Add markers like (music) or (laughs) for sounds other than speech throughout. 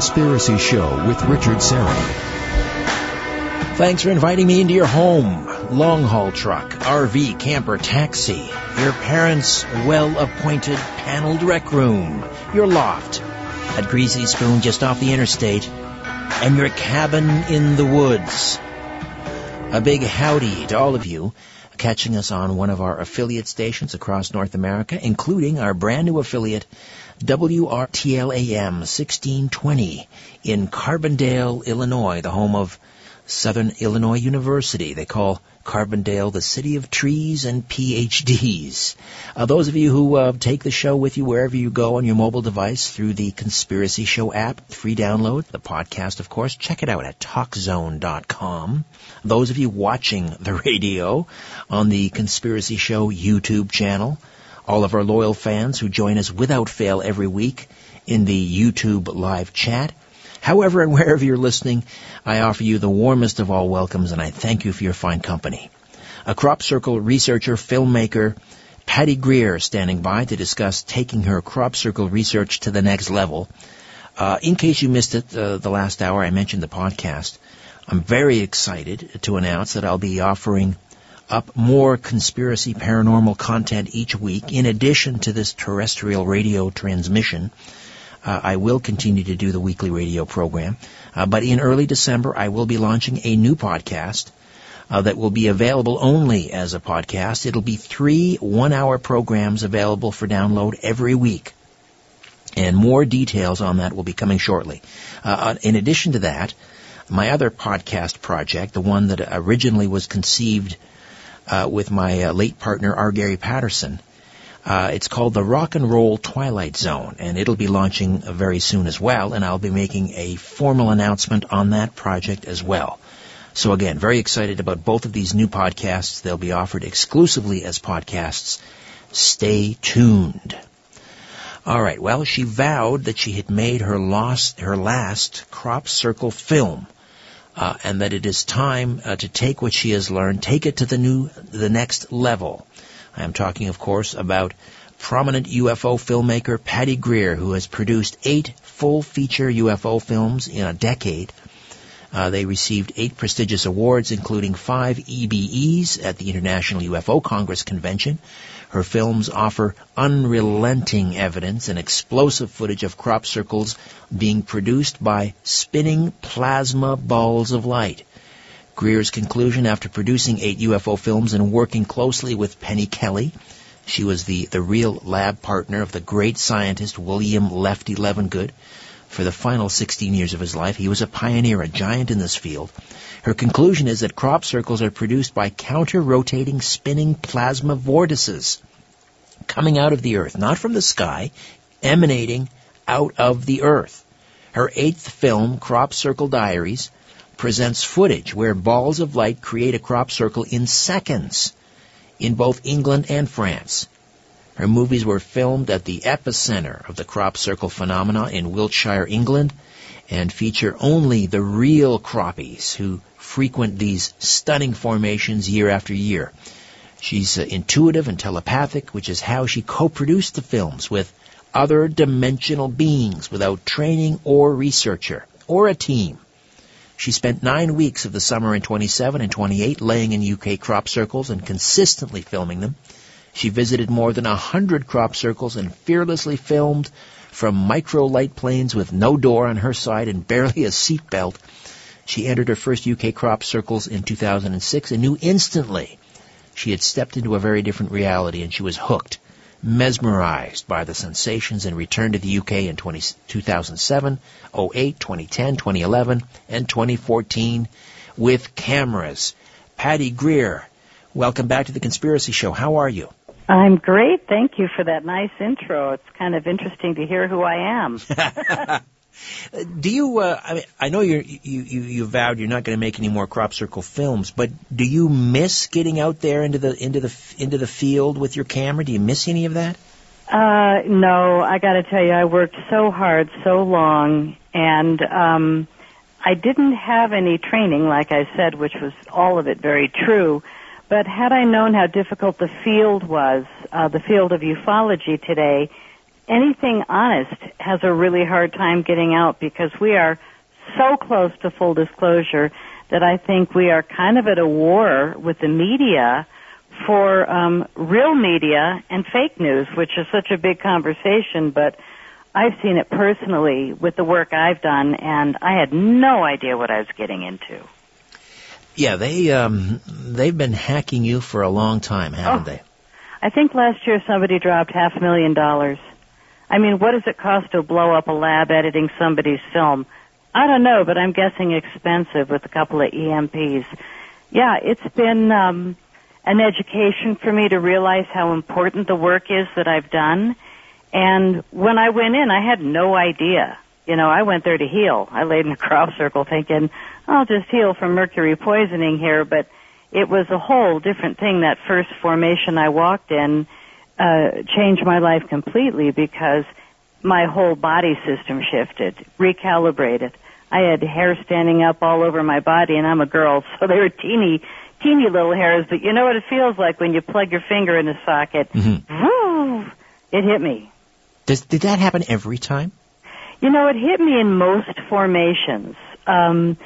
Conspiracy Show with Richard Syrett. Thanks for inviting me into your home. Long haul truck, RV, camper, taxi, your parents' well appointed paneled rec room, your loft, at Greasy Spoon just off the interstate, and your cabin in the woods. A big howdy to all of you catching us on one of our affiliate stations across North America, including our brand new affiliate, WRTLAM 1620 in Carbondale, Illinois, the home of Southern Illinois University. They call Carbondale the city of trees and PhDs. Uh, those of you who uh, take the show with you wherever you go on your mobile device through the Conspiracy Show app, free download, the podcast, of course, check it out at TalkZone.com. Those of you watching the (laughs) radio on the Conspiracy Show YouTube channel, all of our loyal fans who join us without fail every week in the YouTube live chat. However and wherever you're listening, I offer you the warmest of all welcomes and I thank you for your fine company. A crop circle researcher, filmmaker, Patty Greer standing by to discuss taking her crop circle research to the next level. Uh, in case you missed it, uh, the last hour I mentioned the podcast. I'm very excited to announce that I'll be offering up more conspiracy paranormal content each week in addition to this terrestrial radio transmission. Uh, I will continue to do the weekly radio program. Uh, but in early December, I will be launching a new podcast uh, that will be available only as a podcast. It'll be three one-hour programs available for download every week. And more details on that will be coming shortly. Uh, in addition to that, my other podcast project, the one that originally was conceived uh, with my uh, late partner R. Gary Patterson. Uh, it's called the Rock and Roll Twilight Zone, and it'll be launching very soon as well. And I'll be making a formal announcement on that project as well. So again, very excited about both of these new podcasts. They'll be offered exclusively as podcasts. Stay tuned. All right. Well, she vowed that she had made her lost, her last crop circle film uh, and that it is time uh, to take what she has learned, take it to the new, the next level. I am talking, of course, about prominent UFO filmmaker Patty Greer, who has produced eight full-feature UFO films in a decade. Uh, they received eight prestigious awards, including five EBEs at the International UFO Congress Convention, her films offer unrelenting evidence and explosive footage of crop circles being produced by spinning plasma balls of light. Greer's conclusion after producing eight UFO films and working closely with Penny Kelly, she was the, the real lab partner of the great scientist William Lefty Levengood. For the final 16 years of his life, he was a pioneer, a giant in this field. Her conclusion is that crop circles are produced by counter-rotating spinning plasma vortices coming out of the earth, not from the sky, emanating out of the earth. Her eighth film, Crop Circle Diaries, presents footage where balls of light create a crop circle in seconds in both England and France. Her movies were filmed at the epicenter of the crop circle phenomena in Wiltshire, England, and feature only the real croppies who frequent these stunning formations year after year. She's uh, intuitive and telepathic, which is how she co-produced the films with other dimensional beings without training or researcher or a team. She spent nine weeks of the summer in 27 and 28 laying in UK crop circles and consistently filming them. She visited more than a hundred crop circles and fearlessly filmed from micro light planes with no door on her side and barely a seat belt she entered her first UK crop circles in 2006 and knew instantly she had stepped into a very different reality and she was hooked, mesmerized by the sensations and returned to the UK in 20, 2007, 08, 2010, 2011, and 2014 with cameras. Patty Greer, welcome back to the Conspiracy Show. How are you? I'm great. Thank you for that nice intro. It's kind of interesting to hear who I am. (laughs) (laughs) do you? Uh, I mean, I know you you you vowed you're not going to make any more crop circle films, but do you miss getting out there into the into the into the field with your camera? Do you miss any of that? Uh, no, I got to tell you, I worked so hard, so long, and um, I didn't have any training, like I said, which was all of it very true. But had I known how difficult the field was, uh, the field of ufology today, anything honest has a really hard time getting out because we are so close to full disclosure that I think we are kind of at a war with the media for um, real media and fake news, which is such a big conversation. But I've seen it personally with the work I've done, and I had no idea what I was getting into. Yeah, they um, they've been hacking you for a long time, haven't Oh. they? I think last year somebody dropped half a million dollars. I mean, what does it cost to blow up a lab editing somebody's film? I don't know, but I'm guessing expensive with a couple of EMPs. Yeah, it's been um, an education for me to realize how important the work is that I've done. And when I went in, I had no idea. You know, I went there to heal. I laid in a crop (laughs) circle thinking, I'll just heal from mercury poisoning here, but it was a whole different thing. That first formation I walked in uh, changed my life completely because my whole body system shifted, recalibrated. I had hair standing up all over my body, and I'm a girl, (laughs) so they were teeny, teeny little hairs. But you know what it feels like when you plug your finger in a socket? Mhm. Woo! It hit me. Does, did that happen every time? You know, it hit me in most formations. Um,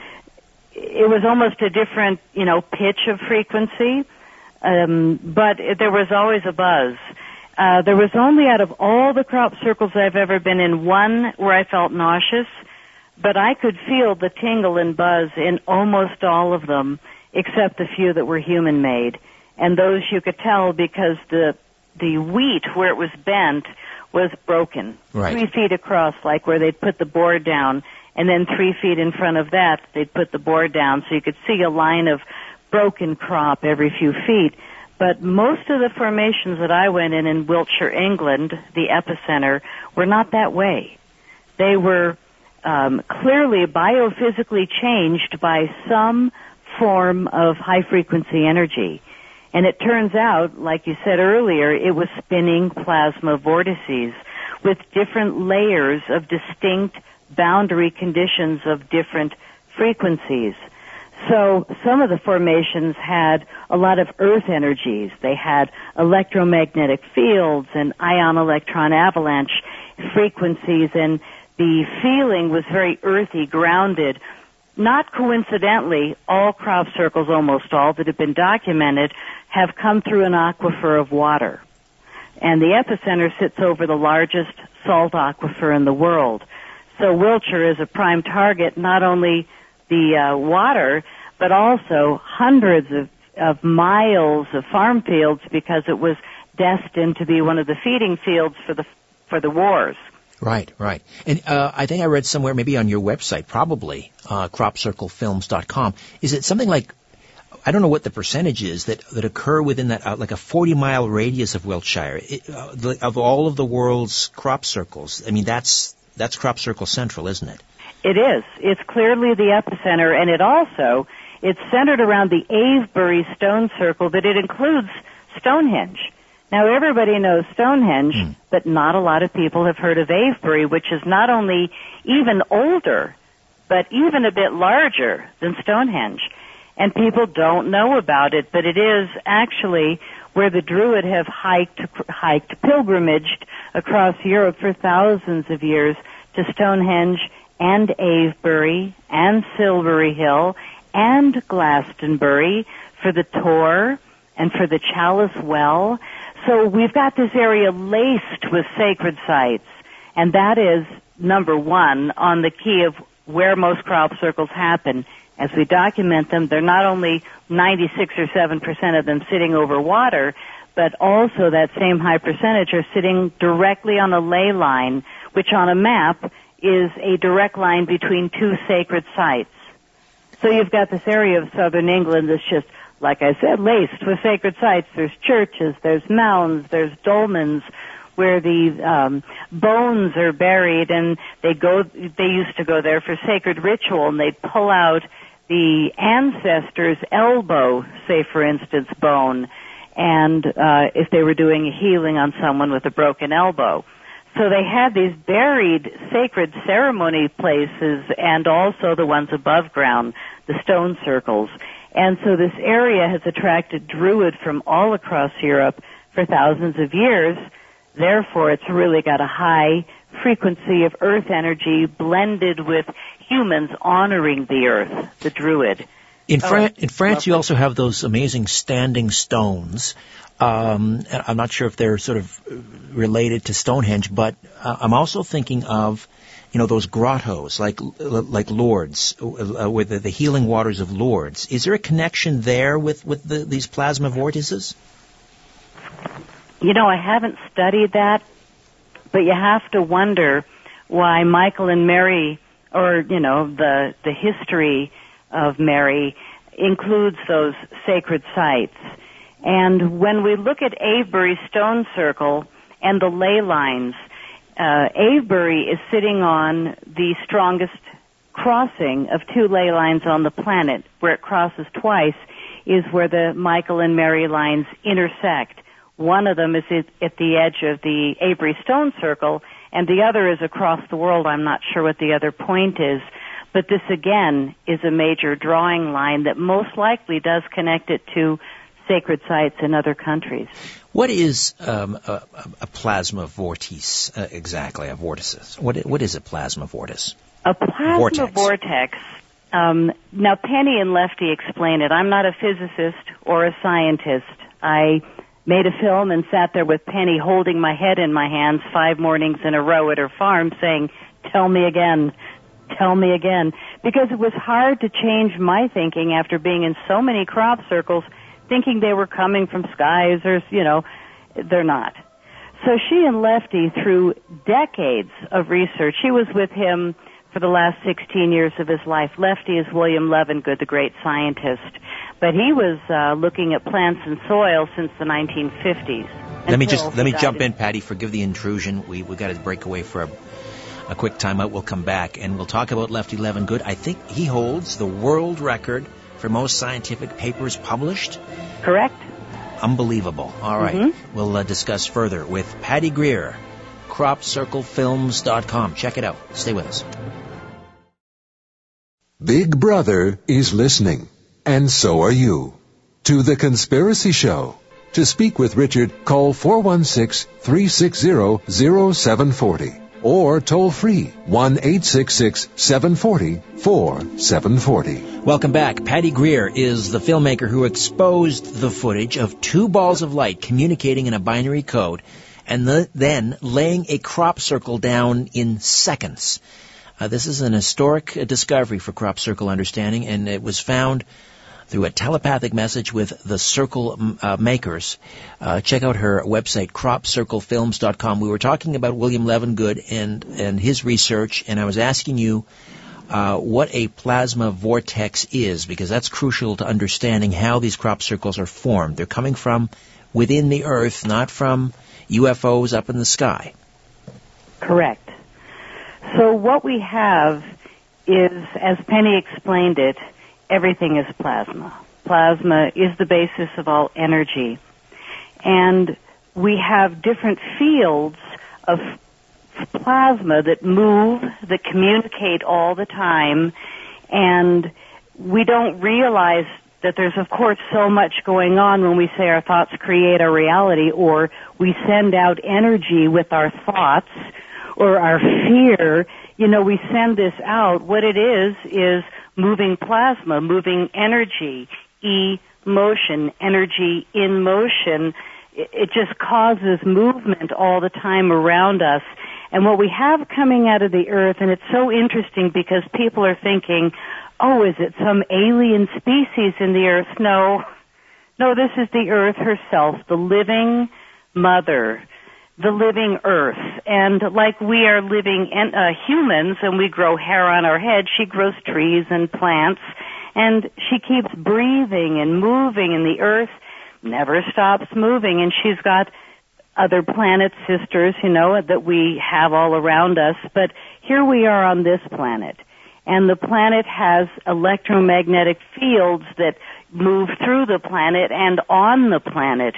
it was almost a different, you know, pitch of frequency, um, but it, there was always a buzz. Uh, there was only out of all the crop circles I've ever been in one where I felt nauseous, but I could feel the tingle and buzz in almost all of them, except the few that were human made. And those you could tell because the the wheat where it was bent was broken, Right. three feet across, like where they'd put the board down, and then three feet in front of that they'd put the board down, so you could see a line of broken crop every few feet. But most of the formations that I went in in Wiltshire, England, the epicenter, were not that way. They were um, clearly biophysically changed by some form of high frequency energy. And it turns out, like you said earlier, it was spinning plasma vortices with different layers of distinct boundary conditions of different frequencies. So some of the formations had a lot of earth energies. They had electromagnetic fields and ion electron avalanche frequencies and the feeling was very earthy, grounded. Not coincidentally, all crop circles, almost all that have been documented, have come through an aquifer of water. And the epicenter sits over the largest salt aquifer in the world. So Wiltshire is a prime target, not only the uh, water, but also hundreds of, of miles of farm fields because it was destined to be one of the feeding fields for the for the wars. Right, right. And uh, I think I read somewhere, maybe on your website, probably uh, cropcirclefilms.com. Is it something like I don't know what the percentage is that that occur within that uh, like a 40 mile radius of Wiltshire it, uh, the, of all of the world's crop circles. I mean, that's that's crop circle central, isn't it? It is. It's clearly the epicenter, and it also it's centered around the Avebury stone circle, but it includes Stonehenge. Now everybody knows Stonehenge, Hmm. but not a lot of people have heard of Avebury, which is not only even older, but even a bit larger than Stonehenge. And people don't know about it, but it is actually where the Druid have hiked, hiked, pilgrimaged across Europe for thousands of years to Stonehenge and Avebury and Silbury Hill and Glastonbury for the Tor and for the Chalice Well. So we've got this area laced with sacred sites, and that is number one on the key of where most crop circles happen. As we document them, they're not only 96 or 7 percent of them sitting over water, but also that same high percentage are sitting directly on a ley line, which on a map is a direct line between two sacred sites. So you've got this area of southern England that's just, like I said, laced with sacred sites. There's churches, there's mounds, there's dolmens where the um, bones are buried, and they go. They used to go there for sacred ritual, and they'd pull out the ancestors' elbow, say for instance, bone, and uh, if they were doing healing on someone with a broken elbow. So they had these buried sacred ceremony places and also the ones above ground, the stone circles. And so this area has attracted druid from all across Europe for thousands of years Therefore, it's really got a high frequency of earth energy blended with humans honoring the earth, the druid. In, oh, Fran- in France, you also have those amazing standing stones. Um, I'm not sure if they're sort of related to Stonehenge, but uh, I'm also thinking of, you know, those grottos like like Lourdes, uh, with the, the, healing waters of Lourdes. Is there a connection there with with the, these plasma vortices? You know, I haven't studied that, but you have to wonder why Michael and Mary, or you know, the the history of Mary includes those sacred sites. And when we look at Avebury Stone Circle and the ley lines, uh, Avebury is sitting on the strongest crossing of two ley lines on the planet. Where it crosses twice is where the Michael and Mary lines intersect. One of them is at the edge of the Avebury Stone Circle, and the other is across the world. I'm not sure what the other point is. But this again is a major drawing line that most likely does connect it to sacred sites in other countries. What is um, a, a, plasma vortice uh, exactly? A vortice. What what is a plasma vortice? A plasma vortex. vortex um, now, Penny and Lefty explain it. I'm not a physicist or a scientist. I made a film and sat there with Penny holding my head in my hands five mornings in a row at her farm saying, tell me again, tell me again. Because it was hard to change my thinking after being in so many crop circles, thinking they were coming from skies or, you know, they're not. So she and Lefty, through decades of research, she was with him for the last 16 years of his life. Lefty is William Levengood, the great scientist. But he was uh, looking at plants and soil since the 1950s. Let me just let me jump in, Patty. Forgive the intrusion. We we got to break away for a a quick timeout. We'll come back and we'll talk about Lefty Levengood. I think he holds the world record for most scientific papers published. Correct. Unbelievable. All right. mm-hmm. We'll uh, discuss further with Patty Greer, cropcirclefilms.com. Check it out. Stay with us. Big Brother is listening, and so are you. To The Conspiracy Show. To speak with Richard, call 416 360 0740 or toll free 1 866 740 4740. Welcome back. Patty Greer is the filmmaker who exposed the footage of two balls of light communicating in a binary code and the, then laying a crop circle down in seconds. Uh, this is an historic discovery for crop circle understanding and it was found through a telepathic message with the Circle uh, makers. Uh, check out her website, cropcirclefilms.com. We were talking about William Levengood and, and his research, and I was asking you uh, what a plasma vortex is, because that's crucial to understanding how these crop circles are formed. They're coming from within the Earth, not from UFOs up in the sky. Correct. So what we have is, as Penny explained it, everything is plasma. Plasma is the basis of all energy. And we have different fields of plasma that move, that communicate all the time, and we don't realize that there's of course so much going on when we say our thoughts create our reality or we send out energy with our thoughts or our fear. You know, we send this out. What it is, is moving plasma, moving energy, E motion, energy in motion. It just causes movement all the time around us. And what we have coming out of the earth, and it's so interesting because people are thinking, oh, is it some alien species in the earth? No. No, this is the earth herself, the living mother the living earth. And like we are living uh, humans and we grow hair on our head, she grows trees and plants and she keeps breathing and moving and the earth never stops moving and she's got other planet sisters, you know, that we have all around us. But here we are on this planet. And the planet has electromagnetic fields that move through the planet and on the planet.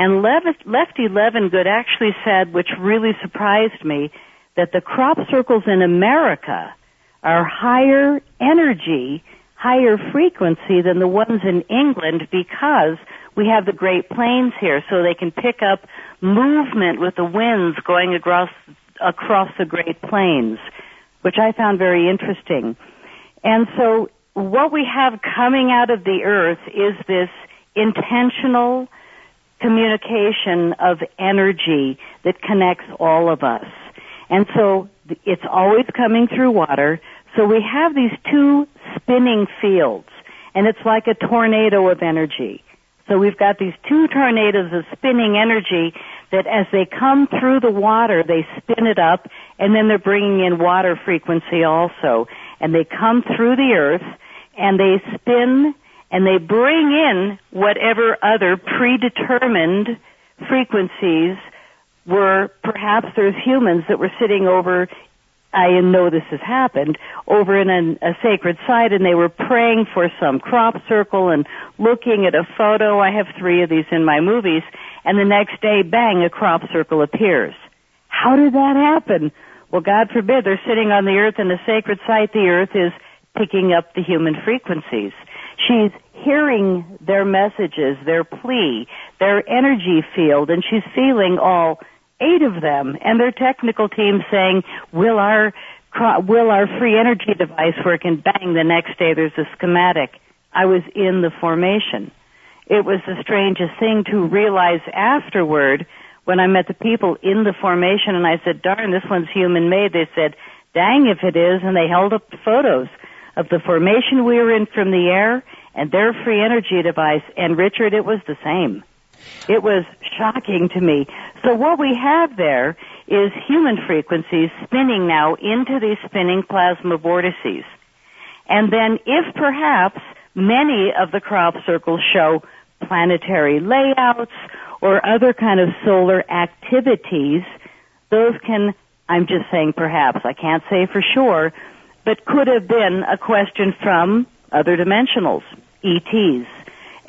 And Lefty Levengood actually said, which really surprised me, that the crop circles in America are higher energy, higher frequency than the ones in England because we have the Great Plains here, so they can pick up movement with the winds going across, across the Great Plains, which I found very interesting. And so what we have coming out of the earth is this intentional communication of energy that connects all of us. And so it's always coming through water. So we have these two spinning fields and it's like a tornado of energy. So we've got these two tornadoes of spinning energy that as they come through the water, they spin it up and then they're bringing in water frequency also. And they come through the earth and they spin and they bring in whatever other predetermined frequencies were perhaps there's humans that were sitting over I know this has happened over in a, a sacred site and they were praying for some crop circle and looking at a photo. I have three of these in my movies and the next day bang a crop circle appears. How did that happen? Well, God forbid they're sitting on the earth in a sacred site. The earth is picking up the human frequencies. She's hearing their messages, their plea, their energy field, and she's feeling all eight of them and their technical team saying, will our, will our free energy device work? And bang, the next day there's a schematic. I was in the formation. It was the strangest thing to realize afterward when I met the people in the formation and I said, darn, this one's human made. They said, dang if it is, and they held up photos of the formation we were in from the air and their free energy device. And Richard, it was the same. It was shocking to me. So what we have there is human frequencies spinning now into these spinning plasma vortices. And then if perhaps many of the crop circles show planetary layouts or other kind of solar activities, those can, I'm just saying perhaps, I can't say for sure, but could have been a question from other dimensionals, ETs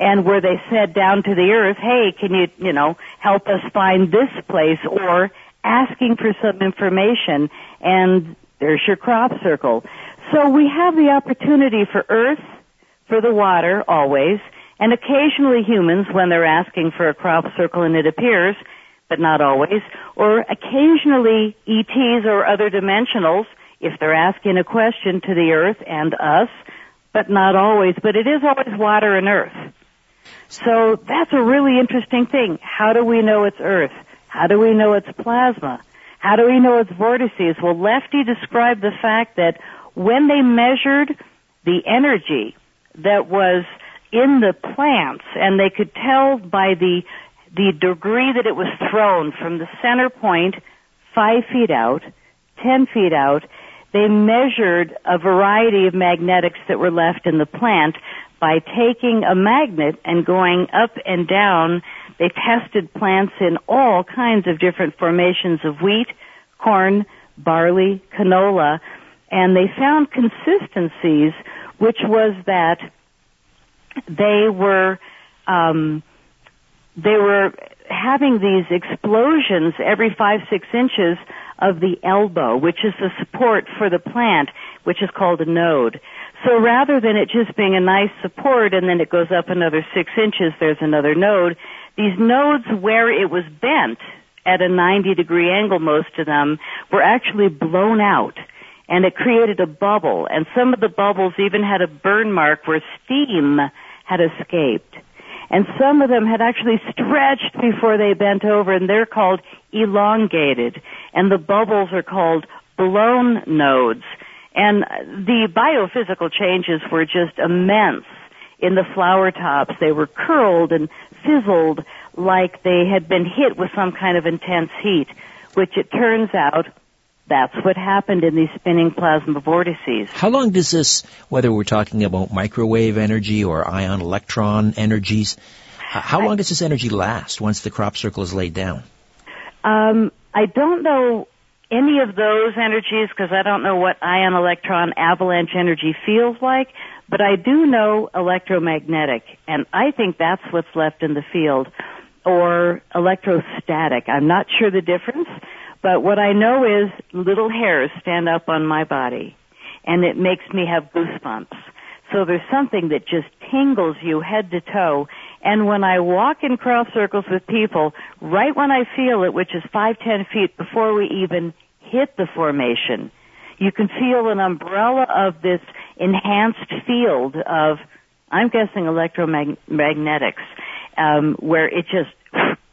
and where they said down to the earth, hey, can you, you know, help us find this place or asking for some information and there's your crop circle. So we have the opportunity for earth, for the water always, and occasionally humans when they're asking for a crop circle and it appears, but not always, or occasionally ETs or other dimensionals if they're asking a question to the earth and us, but not always, but it is always water and earth. So that's a really interesting thing. How do we know it's Earth? How do we know it's plasma? How do we know it's vortices? Well, Lefty described the fact that when they measured the energy that was in the plants, and they could tell by the the degree that it was thrown from the center point, five feet out, ten feet out, they measured a variety of magnetics that were left in the plant by taking a magnet and going up and down. They tested plants in all kinds of different formations of wheat, corn, barley, canola, and they found consistencies, which was that they were um, they were having these explosions every five six inches of the elbow, which is the support for the plant, which is called a node. So rather than it just being a nice support and then it goes up another six inches, there's another node, these nodes where it was bent at a 90 degree angle, most of them, were actually blown out. And it created a bubble. And some of the bubbles even had a burn mark where steam had escaped. And some of them had actually stretched before they bent over and they're called elongated. And the bubbles are called blown nodes. And the biophysical changes were just immense in the flower tops. They were curled and fizzled like they had been hit with some kind of intense heat, which it turns out that's what happened in these spinning plasma vortices. How long does this, whether we're talking about microwave energy or ion electron energies, how long does this energy last once the crop circle is laid down? Um, I don't know any of those energies because I don't know what ion electron avalanche energy feels like, but I do know electromagnetic, and I think that's what's left in the field, or electrostatic. I'm not sure the difference, but what I know is little hairs stand up on my body, and it makes me have goosebumps. So there's something that just tingles you head to toe, And when I walk in crop circles with people, right when I feel it, which is five, ten feet before we even hit the formation, you can feel an umbrella of this enhanced field of, I'm guessing electromagnetics, um, where it just,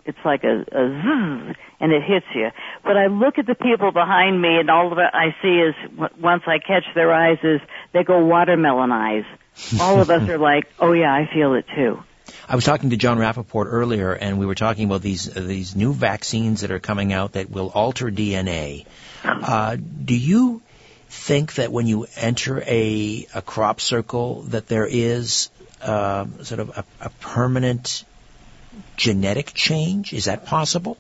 it's like a, a zzz, and it hits you. But I look at the people behind me and all of it I see is, once I catch their eyes is, they go watermelon eyes. All of us (laughs) are like, oh yeah, I feel it too. I was talking to Jon Rappoport earlier, and we were talking about these uh, these new vaccines that are coming out that will alter DNA. Uh, do you think that when you enter a a crop circle that there is uh, sort of a, a permanent genetic change? Is that possible?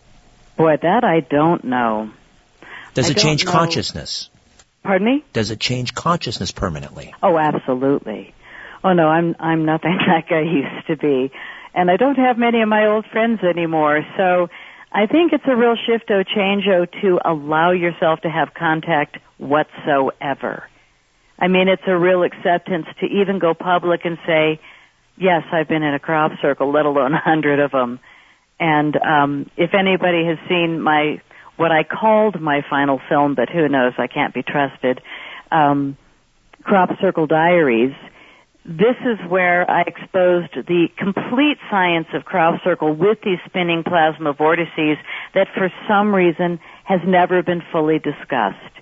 Boy, that I don't know. Does I it change know. consciousness? Pardon me? Does it change consciousness permanently? Oh, absolutely. Oh no, I'm I'm nothing (laughs) like I used to be, and I don't have many of my old friends anymore. So, I think it's a real shifto changeo to allow yourself to have contact whatsoever. I mean, it's a real acceptance to even go public and say, yes, I've been in a crop circle, let alone a hundred of them. And um, if anybody has seen my what I called my final film, but who knows, I can't be trusted, um, Crop Circle Diaries. This is where I exposed the complete science of crop circle with these spinning plasma vortices that for some reason has never been fully discussed.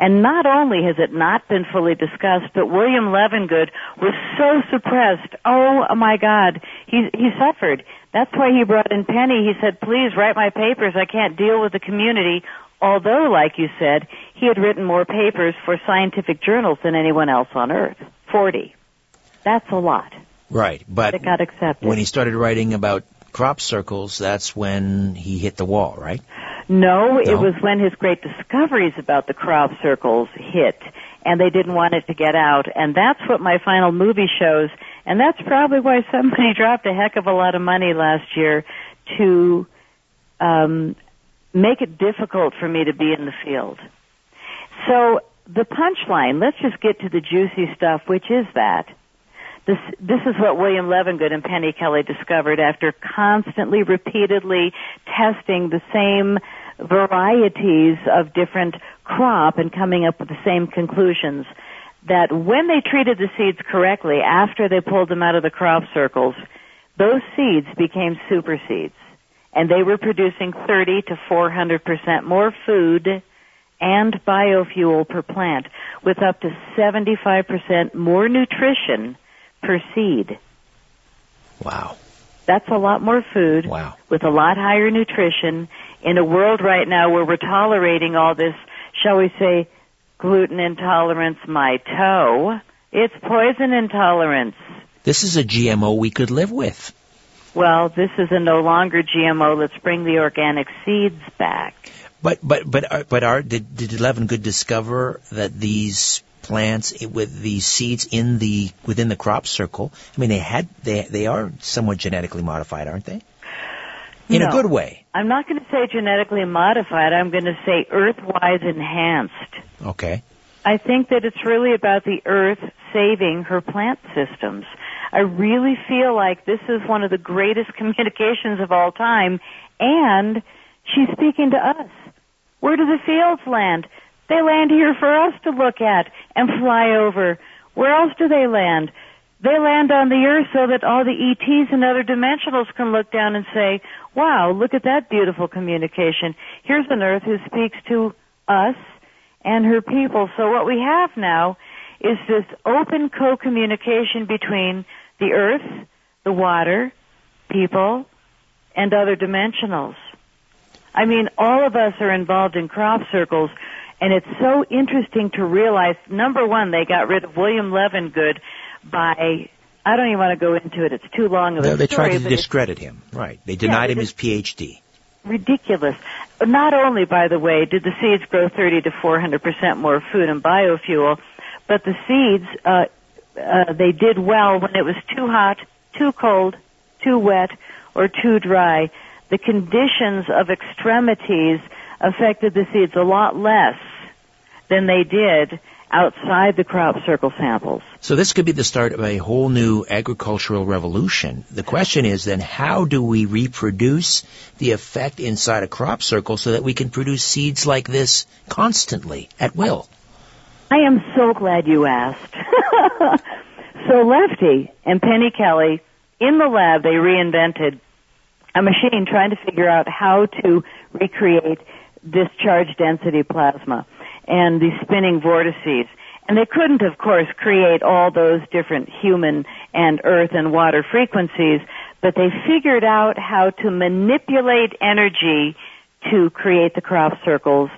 And not only has it not been fully discussed, but William Levengood was so suppressed. Oh my God, he he suffered. That's why he brought in Penny. He said, "Please write my papers. I can't deal with the community." Although, like you said, he had written more papers for scientific journals than anyone else on earth. Forty. That's a lot. Right, but It got accepted. when he started writing about crop circles, that's when he hit the wall, right? No, it was when his great discoveries about the crop circles hit, and they didn't want it to get out. And that's what my final movie shows, and that's probably why somebody (laughs) dropped a heck of a lot of money last year to um, make it difficult for me to be in the field. So the punchline, let's just get to the juicy stuff, which is that. This, this is what William Levengood and Penny Kelly discovered after constantly, repeatedly testing the same varieties of different crop and coming up with the same conclusions. That when they treated the seeds correctly after they pulled them out of the crop circles, those seeds became super seeds. And they were producing 30 to 400% more food and biofuel per plant with up to 75% more nutrition per seed. Wow. That's a lot more food Wow. with a lot higher nutrition in a world right now where we're tolerating all this, shall we say, gluten intolerance, my toe. It's poison intolerance. This is a GMO we could live with. Well, this is a no longer GMO. Let's bring the organic seeds back. But but but are- but are did did Levengood discover that these plants with these seeds in the within the crop circle? I mean, they had they they are somewhat genetically modified, aren't they? In a good way. I'm not going to say genetically modified. I'm going to say earth-wise enhanced. Okay. I think that it's really about the earth saving her plant systems. I really feel like this is one of the greatest (laughs) communications of all time, and she's speaking to us. Where do the fields land? They land here for us to look at and fly over. Where else do they land? They land on the earth so that all the ETs and other dimensionals can look down and say, wow, look at that beautiful communication. Here's an earth who speaks to us and her people. So what we have now is this open co-communication between the earth, the water, people, and other dimensionals. I mean, all of us are involved in crop circles, and it's so interesting to realize, number one, they got rid of William Levengood by, I don't even want to go into it, it's too long of a They, they story, tried to discredit him. Right. They denied they him his PhD. ridiculous. Not only, by the way, did the seeds grow 30 to 400 percent more food and biofuel, but the seeds uh, uh, they did well when it was too hot, too cold, too wet, or too dry. The conditions of extremities affected the seeds a lot less than they did outside the crop circle samples. So this could be the start of a whole new agricultural revolution. The question is then how do we reproduce the effect inside a crop circle so that we can produce seeds like this constantly at will? I am so glad you asked. (laughs) so Lefty and Penny Kelly in the lab they reinvented a machine trying to figure out how to recreate this charge density plasma and these spinning vortices. And they couldn't, of course, create all those different human and earth and water frequencies, but they figured out how to manipulate energy to create the crop circles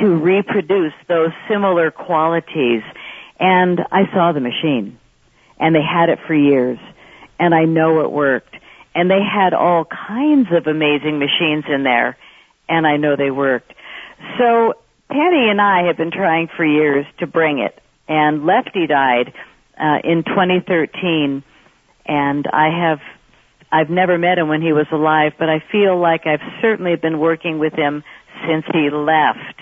to reproduce those similar qualities. And I saw the machine. And they had it for years. And I know it worked. And they had all kinds of amazing machines in there. And I know they worked. So Patty and I have been trying for years to bring it. And Lefty died uh, in 2013. And I have I've never met him when he was alive, but I feel like I've certainly been working with him since he left.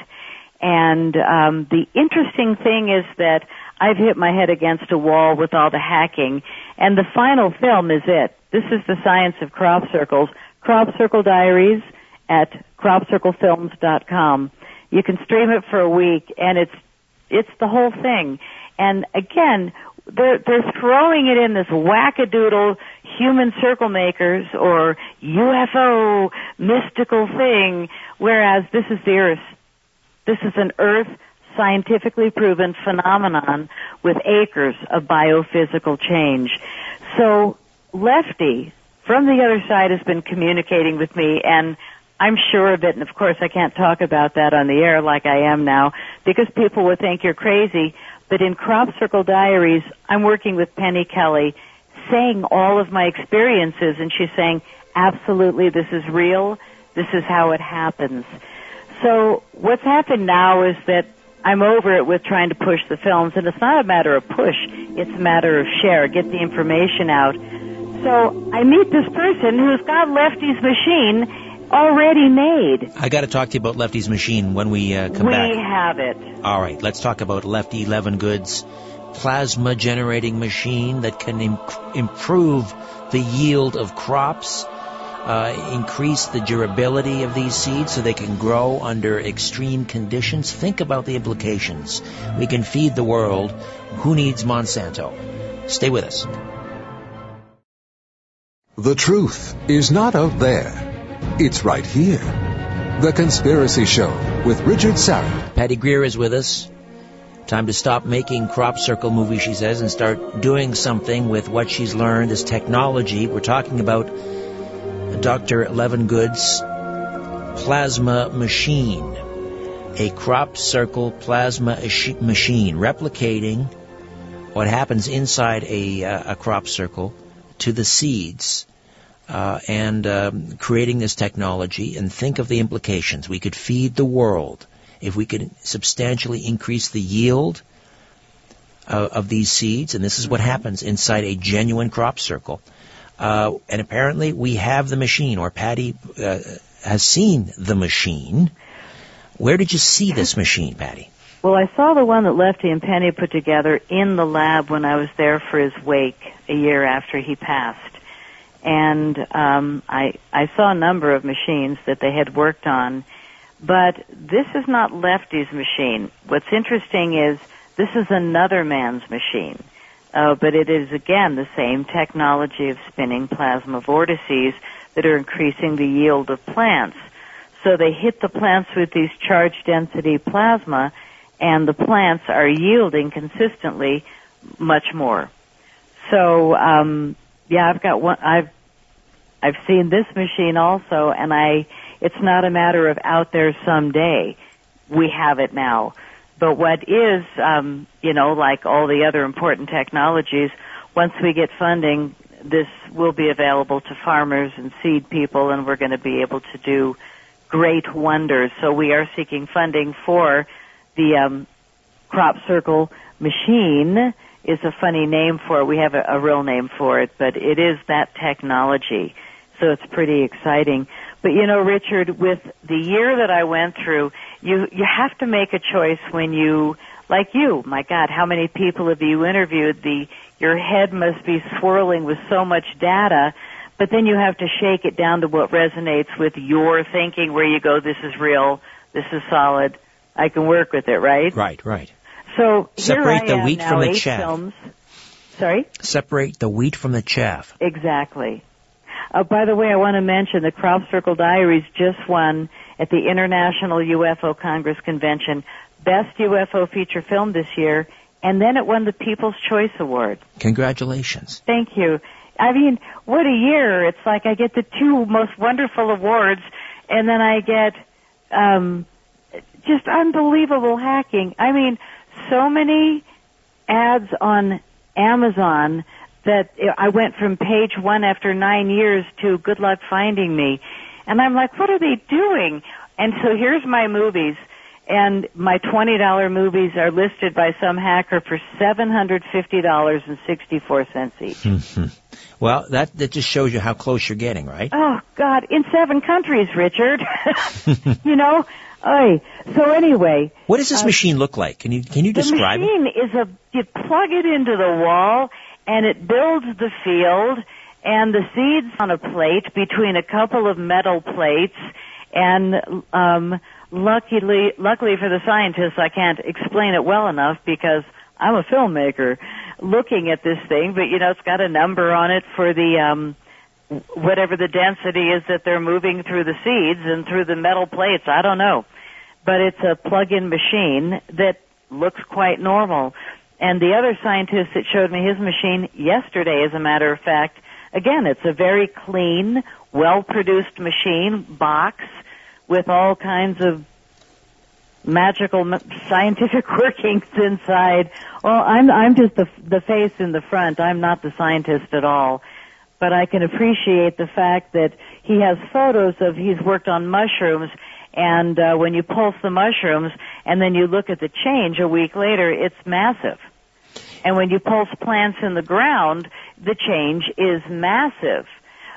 And um, the interesting thing is that I've hit my head against a wall with all the hacking, and the final film is it. This is the science of crop circles. Crop Circle Diaries at cropcirclefilms.com. You can stream it for a week, and it's it's the whole thing. And again, they're they're throwing it in this wackadoodle human circle makers or UFO mystical thing, whereas this is the Earth this is an Earth scientifically proven phenomenon with acres of biophysical change. So Lefty from the other side has been communicating with me and I'm sure of it and of course I can't talk about that on the air like I am now because people would think you're crazy. But in Crop Circle Diaries, I'm working with Penny Kelly saying all of my experiences and she's saying, absolutely this is real. This is how it happens. So what's happened now is that I'm over it with trying to push the films, and it's not a matter of push, it's a matter of share, get the information out. So I meet this person who's got Lefty's machine already made. I got to talk to you about Lefty's machine when we uh, come we back. We have it. All right, let's talk about Lefty Levengood's plasma generating machine that can Im- improve the yield of crops uh, increase the durability of these seeds so they can grow under extreme conditions. Think about the implications. We can feed the world. Who needs Monsanto? Stay with us. The truth is not out there. It's right here. The Conspiracy Show with Richard Syrett. Patty Greer is with us. Time to stop making crop circle movies, she says, and start doing something with what she's learned, this technology. We're talking about Dr. Levengood's plasma machine, a crop circle plasma machine, replicating what happens inside a, uh, a crop circle to the seeds. Uh, and um, creating this technology and think of the implications. We could feed the world if we could substantially increase the yield of, of these seeds, and this is what happens inside a genuine crop circle. Uh, and apparently we have the machine, or Patty uh, has seen the machine. Where did you see this (laughs) machine, Patty? Well, I saw the one that Lefty and Penny put together in the lab when I was there for his wake a year after he passed. And um, I I saw a number of machines that they had worked on, but this is not Lefty's machine. What's interesting is this is another man's machine. Uh, but it is again the same technology of spinning plasma vortices that are increasing the yield of plants. So they hit the plants with these charge density plasma and the plants are yielding consistently much more. So, um, yeah, I've got one, I've, I've seen this machine also and I, it's not a matter of out there someday. We have it now. But what is, um, you know, like all the other important technologies, once we get funding, this will be available to farmers and seed people, and we're going to be able to do great wonders. So we are seeking funding for the um, crop circle machine. Is a funny name for it. We have a, a real name for it, but it is that technology. So it's pretty exciting. But you know, Richard, with the year that I went through, you you have to make a choice when you like you, my God, how many people have you interviewed? The your head must be swirling with so much data, but then you have to shake it down to what resonates with your thinking, where you go, this is real, this is solid, I can work with it, right? Right, right. So separate the wheat now, from the chaff. Films. Sorry. Separate the wheat from the chaff. Exactly. Uh, by the way, I want to mention the Crop Circle Diaries just won at the International UFO Congress Convention Best UFO Feature Film this year, and then it won the People's Choice Award. Congratulations. Thank you. I mean, what a year. It's like I get the two most wonderful awards, and then I get um, just unbelievable hacking. I mean, so many ads on Amazon that I went from page one after nine years to good luck finding me. And I'm like, what are they doing? And so here's my movies. And my $20 movies are listed by some hacker for $750.64 each. (laughs) Well, that, that just shows you how close you're getting, right? Oh, God. In seven countries, Richard. (laughs) you know? Oy. So anyway. What does this uh, machine look like? Can you, can you describe it? The machine it? is a, you plug it into the wall and it builds the field and the seeds on a plate between a couple of metal plates and um luckily luckily for the scientists I can't explain it well enough because I'm a filmmaker looking at this thing but you know it's got a number on it for the um whatever the density is that they're moving through the seeds and through the metal plates I don't know but it's a plug-in machine that looks quite normal and the other scientist that showed me his machine yesterday, as a matter of fact, again, it's a very clean, well-produced machine box with all kinds of magical scientific (laughs) workings inside. Well, I'm I'm just the the face in the front. I'm not the scientist at all, but I can appreciate the fact that he has photos of he's worked on mushrooms and uh, when you pulse the mushrooms and then you look at the change a week later, it's massive. And when you pulse plants in the ground, the change is massive.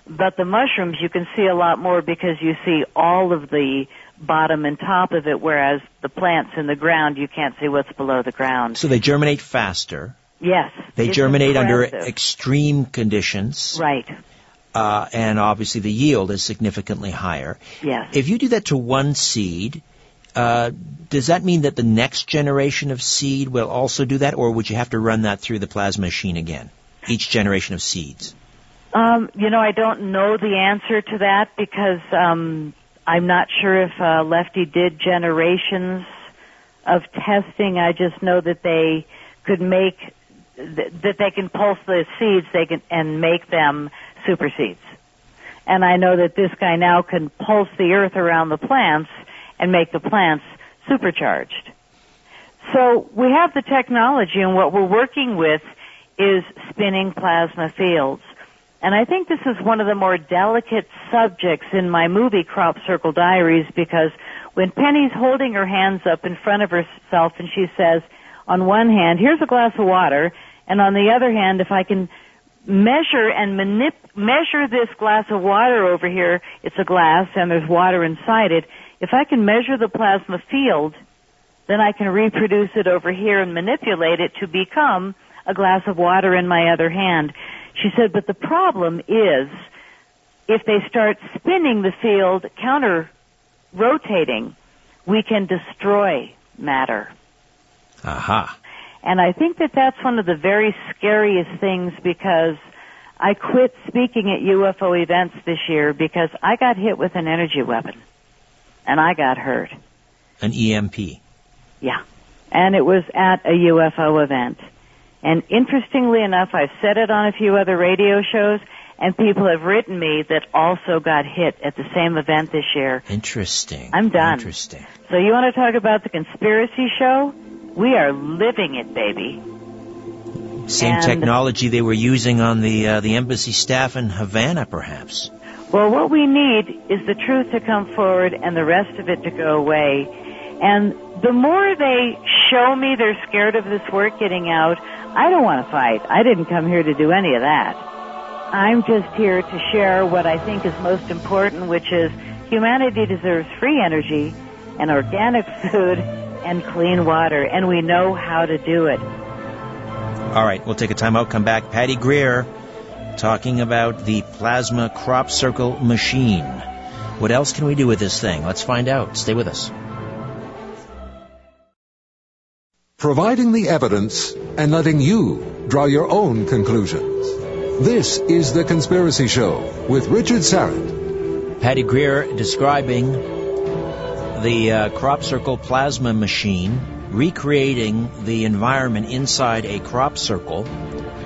But the mushrooms you can see a lot more because you see all of the bottom and top of it, whereas the plants in the ground, you can't see what's below the ground. So they germinate faster. Yes. They germinate impressive. under extreme conditions. Right uh, and obviously the yield is significantly higher. Yes. If you do that to one seed, uh, does that mean that the next generation of seed will also do that, or would you have to run that through the plasma machine again? Each generation of seeds. Um, you know, I don't know the answer to that because um, I'm not sure if uh, Lefty did generations of testing. I just know that they could make that they can pulse the seeds they can and make them supersedes. And I know that this guy now can pulse the earth around the plants and make the plants supercharged. So we have the technology and what we're working with is spinning plasma fields. And I think this is one of the more delicate subjects in my movie Crop Circle Diaries because when Penny's holding her hands up in front of herself and she says, on one hand, here's a glass of water, and on the other hand, if I can measure and manip- measure this glass of water over here. It's a glass and there's water inside it. If I can measure the plasma field, then I can reproduce it over here and manipulate it to become a glass of water in my other hand. She said, but the problem is if they start spinning the field counter rotating, we can destroy matter. Aha. And I think that that's one of the very scariest things because I quit speaking at UFO events this year because I got hit with an energy weapon. And I got hurt. An EMP. Yeah. And it was at a UFO event. And interestingly enough, I've said it on a few other radio shows, and people have written me that also got hit at the same event this year. Interesting. I'm done. Interesting. So you want to talk about the conspiracy show? We are living it, baby. Same and, technology they were using on the uh, the embassy staff in Havana, perhaps. Well, what we need is the truth to come forward and the rest of it to go away. And the more they show me they're scared of this work getting out, I don't want to fight. I didn't come here to do any of that. I'm just here to share what I think is most important, which is humanity deserves free energy and organic (laughs) food and clean water, and we know how to do it. All right, we'll take a time out, come back. Patty Greer talking about the plasma crop circle machine. What else can we do with this thing? Let's find out. Stay with us. Providing the evidence and letting you draw your own conclusions. This is The Conspiracy Show with Richard Syrett. Patty Greer describing the uh, crop circle plasma machine, recreating the environment inside a crop circle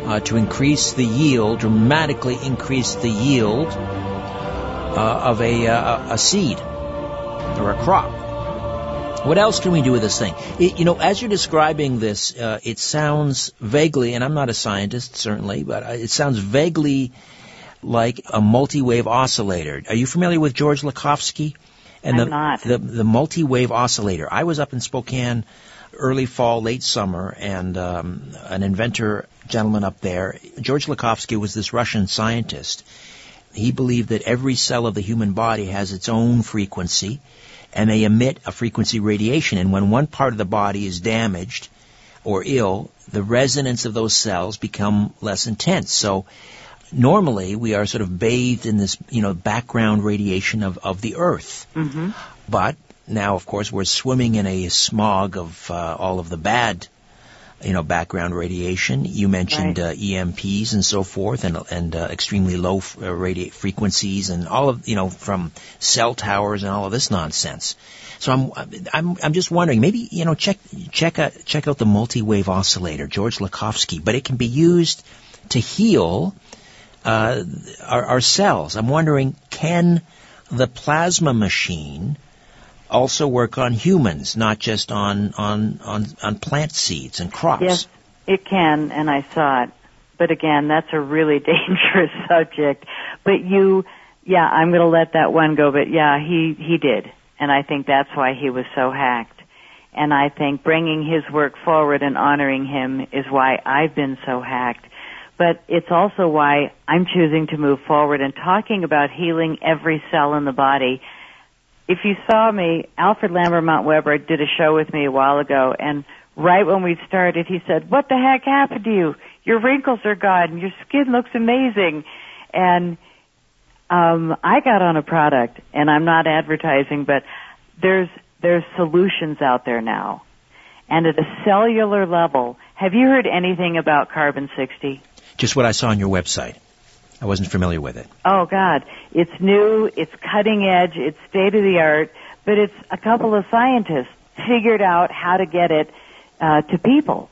uh, to increase the yield, dramatically increase the yield uh, of a, uh, a seed or a crop. What else can we do with this thing? It, you know, as you're describing this, uh, it sounds vaguely, and I'm not a scientist certainly, but it sounds vaguely like a multi-wave oscillator. Are you familiar with George Lakhovsky? And I'm the, not. The, the multi-wave oscillator. I was up in Spokane early fall, late summer, and um, an inventor gentleman up there, George Lakhovsky, was this Russian scientist. He believed that every cell of the human body has its own frequency, and they emit a frequency radiation. And when one part of the body is damaged or ill, the resonance of those cells become less intense. So normally we are sort of bathed in this, you know, background radiation of, of the earth. Mm-hmm. But now, of course, we're swimming in a smog of uh, all of the bad, you know, background radiation. You mentioned Right. uh, EMPs and so forth, and and uh, extremely low f- uh, radi- frequencies, and all of you know from cell towers and all of this nonsense. So I'm I'm I'm just wondering, maybe you know, check check out check out the multi-wave oscillator, George Lakhovsky, but it can be used to heal uh, our, our cells. I'm wondering, can the plasma machine also work on humans, not just on on on, on plant seeds and crops? Yes, it can, and I saw it. But again, that's a really (laughs) dangerous subject. But you, yeah, I'm going to let that one go. But yeah, he he did, and I think that's why he was so hacked. And I think bringing his work forward and honoring him is why I've been so hacked. But it's also why I'm choosing to move forward and talking about healing every cell in the body if you saw me, Alfred Lambremont Webre did a show with me a while ago, and right when we started, he said, "What the heck happened to you? Your wrinkles are gone. Your skin looks amazing." And um, I got on a product, and I'm not advertising, but there's there's solutions out there now, and at a cellular level. Have you heard anything about carbon 60? Just what I saw on your website. I wasn't familiar with it. Oh God, it's new, it's cutting edge, it's state of the art, but it's a couple of scientists figured out how to get it uh, to people.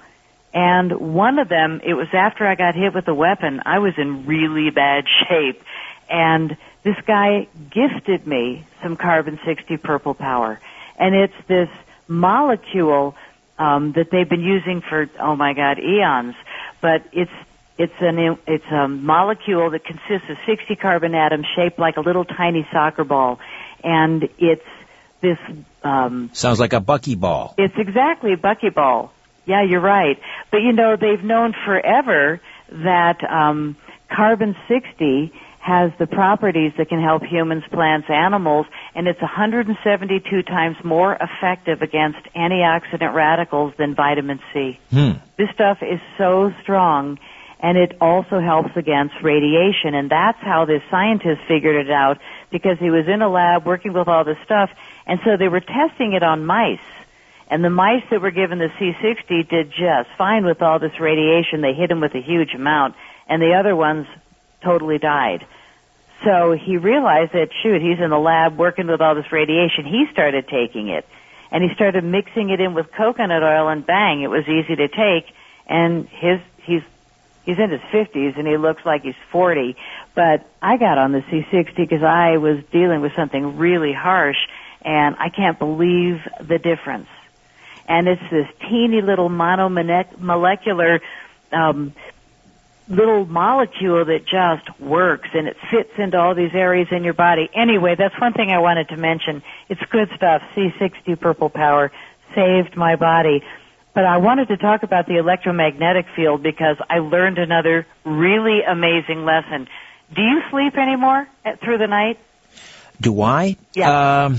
And one of them, it was after I got hit with a weapon. I was in really bad (laughs) shape, and this guy gifted me some carbon 60 purple power, and it's this molecule um, that they've been using for oh my God eons, but it's it's an it's a molecule that consists of 60 carbon atoms shaped like a little tiny soccer ball, and it's this. Um, Sounds like a buckyball. it's exactly a buckyball. Yeah, you're right. But you know they've known forever that um, carbon 60 has the properties that can help humans, plants, animals, and it's 172 times more effective against antioxidant radicals than vitamin C. Hmm. This stuff is so strong and it also helps against radiation. And that's how this scientist figured it out because he was in a lab working with all this stuff and so they were testing it on mice. And the mice that were given the C60 did just fine with all this radiation. They hit him with a huge amount and the other ones totally died. So he realized that shoot he's in the lab working with all this radiation. He started taking it. And he started mixing it in with coconut oil and bang it was easy to take. And his he's he's in his 50s and he looks like he's 40 but I got on the C60 because I was dealing with something really harsh and I can't believe the difference and it's this teeny little monomolecular um, little molecule that just works and it fits into all these areas in your body. Anyway, that's one thing I wanted to mention. It's good stuff. C60 Purple Power saved my body. But I wanted to talk about the electromagnetic field because I learned another really amazing lesson. Do you sleep anymore at, through the night? Do I? Yeah. Um,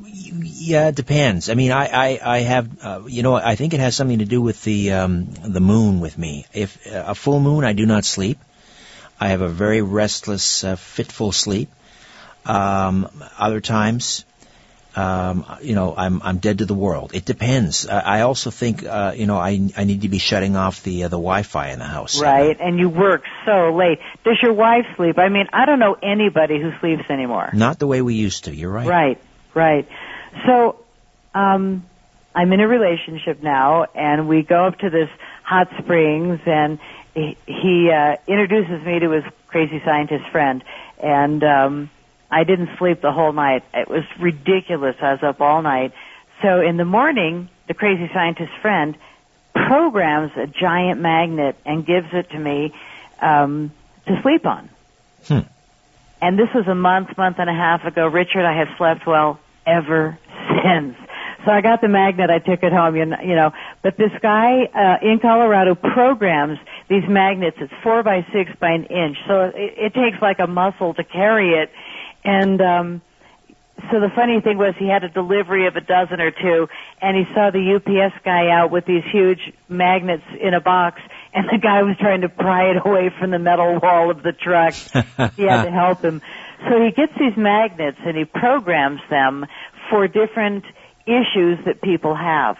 Yeah, it depends. I mean, I, I, I have, uh, you know, I think it has something to do with the, um, the moon with me. If uh, a full moon, I do not sleep. I have a very restless, uh, fitful sleep. Um, other times, um, you know, I'm I'm dead to the world. It depends. Uh, I also think, uh, you know, I I need to be shutting off the uh, the Wi-Fi in the house. Right, and you work so late. Does your wife sleep? I mean, I don't know anybody who sleeps anymore. Not the way we used to. You're right. Right, right. So, um, I'm in a relationship now, and we go up to this hot springs, and he, he uh, introduces me to his crazy scientist friend, and um, I didn't sleep the whole night. It was ridiculous. I was up all night. So in the morning, the crazy scientist friend programs a giant magnet and gives it to me um, to sleep on. Hmm. And this was a month, month and a half ago. Richard, I have slept well ever (laughs) since. So I got the magnet. I took it home. You know, but this guy uh, in Colorado programs these magnets. It's four by six by an inch, so it, it takes like a muscle to carry it and um, so the funny thing was he had a delivery of a dozen or two, and he saw the UPS guy out with these huge magnets in a box, and the guy was trying to pry it away from the metal wall of the truck. he had to (laughs) help him. So he gets these magnets and he programs them for different issues that people have.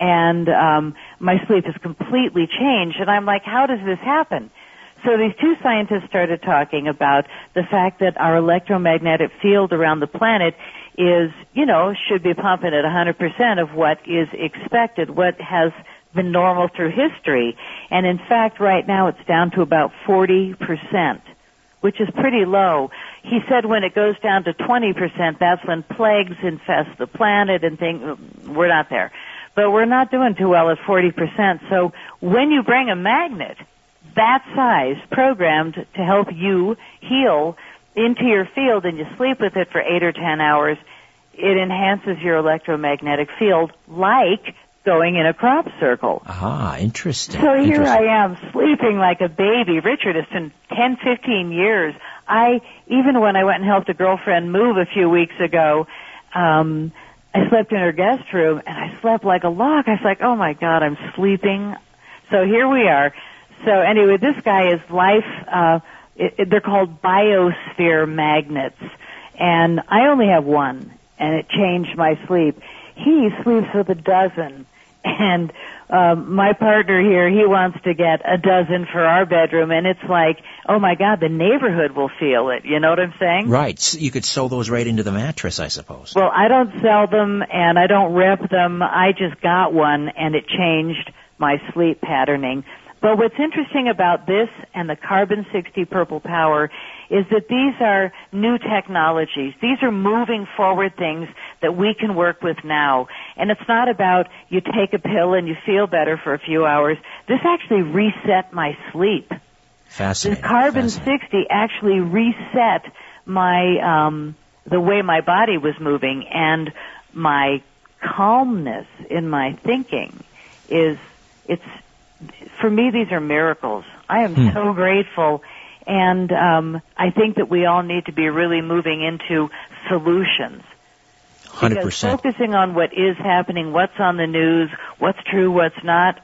And um, my sleep has completely changed, and I'm like, how does this happen? So these two scientists started talking about the fact that our electromagnetic field around the planet is, you know, should be pumping at 100% of what is expected, what has been normal through history. And in fact, right now it's down to about 40%, which is pretty low. He said when it goes down to 20%, that's when plagues infest the planet and things, we're not there. But we're not doing too well at 40%. So when you bring a magnet, that size programmed to help you heal into your field and you sleep with it for eight or ten hours, it enhances your electromagnetic field like going in a crop circle. Ah, interesting. So here interesting. I am sleeping like a baby. Richard, it's been 10, 15 years. I, even when I went and helped a girlfriend move a few weeks ago, um, I slept in her guest room and I slept like a log. I was like, oh my god, I'm sleeping. So here we are. So anyway, this guy is life. Uh, it, it, they're called biosphere magnets, and I only have one, and it changed my sleep. He sleeps with a dozen, and um, my partner here, he wants to get a dozen for our bedroom, and it's like, oh my God, the neighborhood will feel it. You know what I'm saying? Right. So you could sew those right into the mattress, I suppose. Well, I don't sell them, and I don't rep them. I just got one, and it changed my sleep patterning. But what's interesting about this and the Carbon 60 Purple Power is that these are new technologies. These are moving forward things that we can work with now. And it's not about you take a pill and you feel better for a few hours. This actually reset my sleep. Fascinating. The Carbon Fascinating. 60 actually reset my, um, the way my body was moving and my calmness in my thinking is, it's, for me, these are miracles. I am Hmm. so grateful. And um, I think that we all need to be really moving into solutions. Hundred Because percent. focusing on what is happening, what's on the news, what's true, what's not,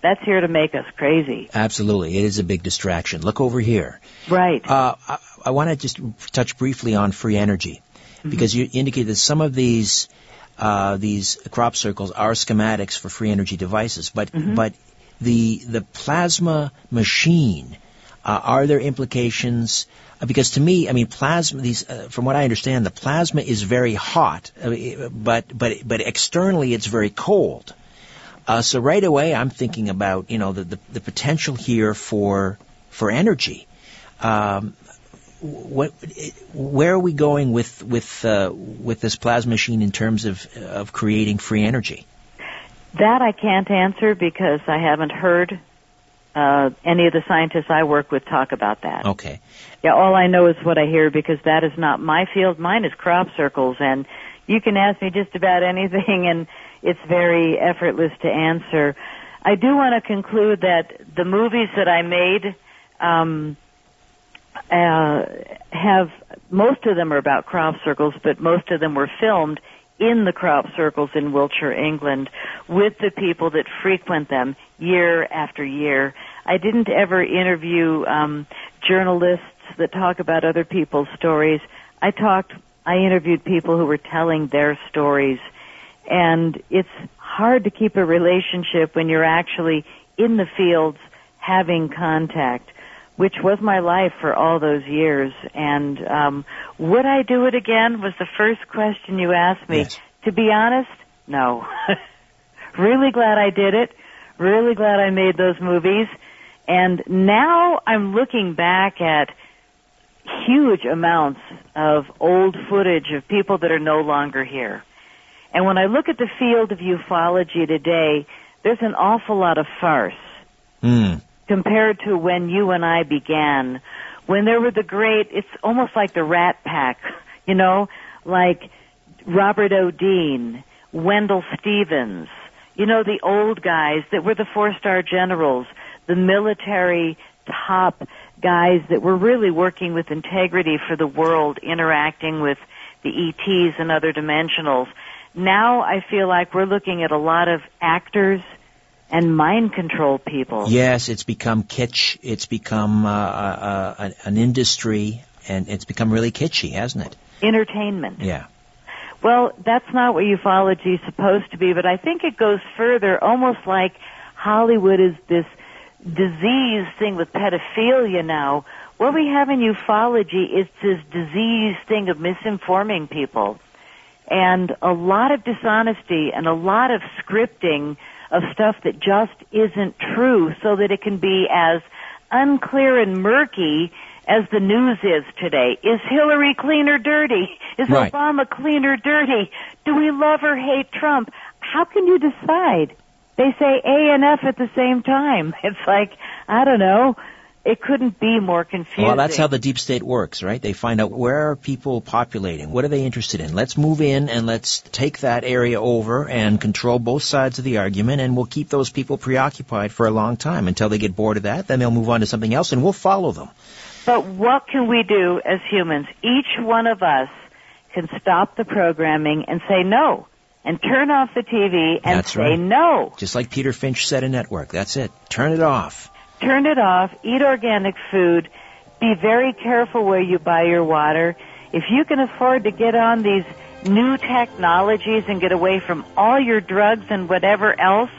that's here to make us crazy. Absolutely, it is a big distraction. Look over here. Right. Uh, I, I want to just touch briefly on free energy because you indicated that some of these uh, these crop circles are schematics for free energy devices, but but the the plasma machine. Uh, are there implications? Uh, because to me, I mean, plasma. These, uh, from what I understand, the plasma is very hot, uh, but but but externally it's very cold. Uh, so right away, I'm thinking about you know the the, the potential here for for energy. Um, what, where are we going with with uh, with this plasma machine in terms of of creating free energy? That I can't answer because I haven't heard uh, any of the scientists I work with talk about that. Okay, Yeah, all I know is what I hear because that is not my field. Mine is crop circles, and you can ask me just about (laughs) anything, and it's very effortless to answer. I do want to conclude that the movies that I made um, uh, have most of them are about crop circles, but most of them were filmed in the crop circles in Wiltshire, England, with the people that frequent them year after year. I didn't ever interview um, journalists that talk about other people's stories. I talked, I interviewed people who were telling their stories. And it's hard to keep a relationship when you're actually in the fields having contact, which was my life for all those years. And um, would I do it again? Was the first question you asked me. Yes. To be honest, no. (laughs) really glad I did it. Really glad I made those movies. And now I'm looking back at huge amounts of old footage of people that are no longer here. And when I look at the field of ufology today, there's an awful lot of farce Mm. Compared to when you and I began. When there were the great, it's almost like the Rat Pack, (laughs) you know, like Robert O'Dean, Wendelle Stevens, you know, the old guys that were the four-star generals, the military top guys that were really working with integrity for the world, interacting with the ETs and other dimensionals. Now I feel like we're looking at a lot of actors and mind control people. Yes, it's become kitsch. It's become uh, uh, uh, an industry, and it's become really kitschy, hasn't it? Entertainment. Yeah. Well, that's not what ufology is supposed to be, but I think it goes further, almost like Hollywood is this disease thing with pedophilia now. What we have in ufology is this disease thing of misinforming people. And a lot of dishonesty and a lot of scripting of stuff that just isn't true so that it can be as unclear and murky as the news is today. Is Hillary clean or dirty? Is Right. Obama clean or dirty? Do we love or hate Trump? How can you decide? They say A and F at the same time. (laughs) It's like, I don't know. It couldn't be more confusing. Well, that's how the deep state works, right? They find out where are people populating, what are they interested in. Let's move in and let's take that area over and control both sides of the argument, and we'll keep those people preoccupied for a long time until they get bored of that. Then they'll move on to something else, and we'll follow them. But what can we do as humans? Each one of us can stop the programming and say no, and turn off the TV and That's say right. no. Just like Peter Finch said in Network. That's it. Turn it off. Turn it off. Eat organic food. Be very careful where you buy your water. If you can afford to get on these new technologies and get away from all your drugs and whatever else,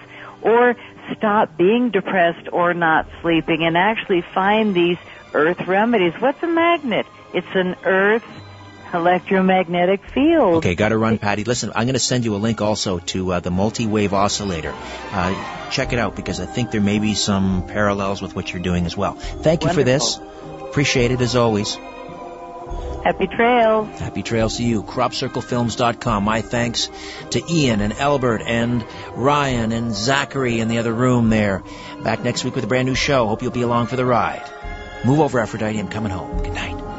or stop being depressed or not sleeping and actually find these earth remedies. What's a magnet? It's an earth electromagnetic field. Okay, got to run, Patty. Listen, I'm going to send you a link also to uh, the multi-wave oscillator. Uh, check it out because I think there may be some parallels with what you're doing as well. Thank you for this. Appreciate it as always. Happy trails. Happy trails to you. CropCircleFilms.com. My thanks to Ian and Albert and Ryan and Zachary in the other room there. Back next week with a brand new show. Hope you'll be along for the ride. Move over, Aphrodite. I'm coming home. Good night.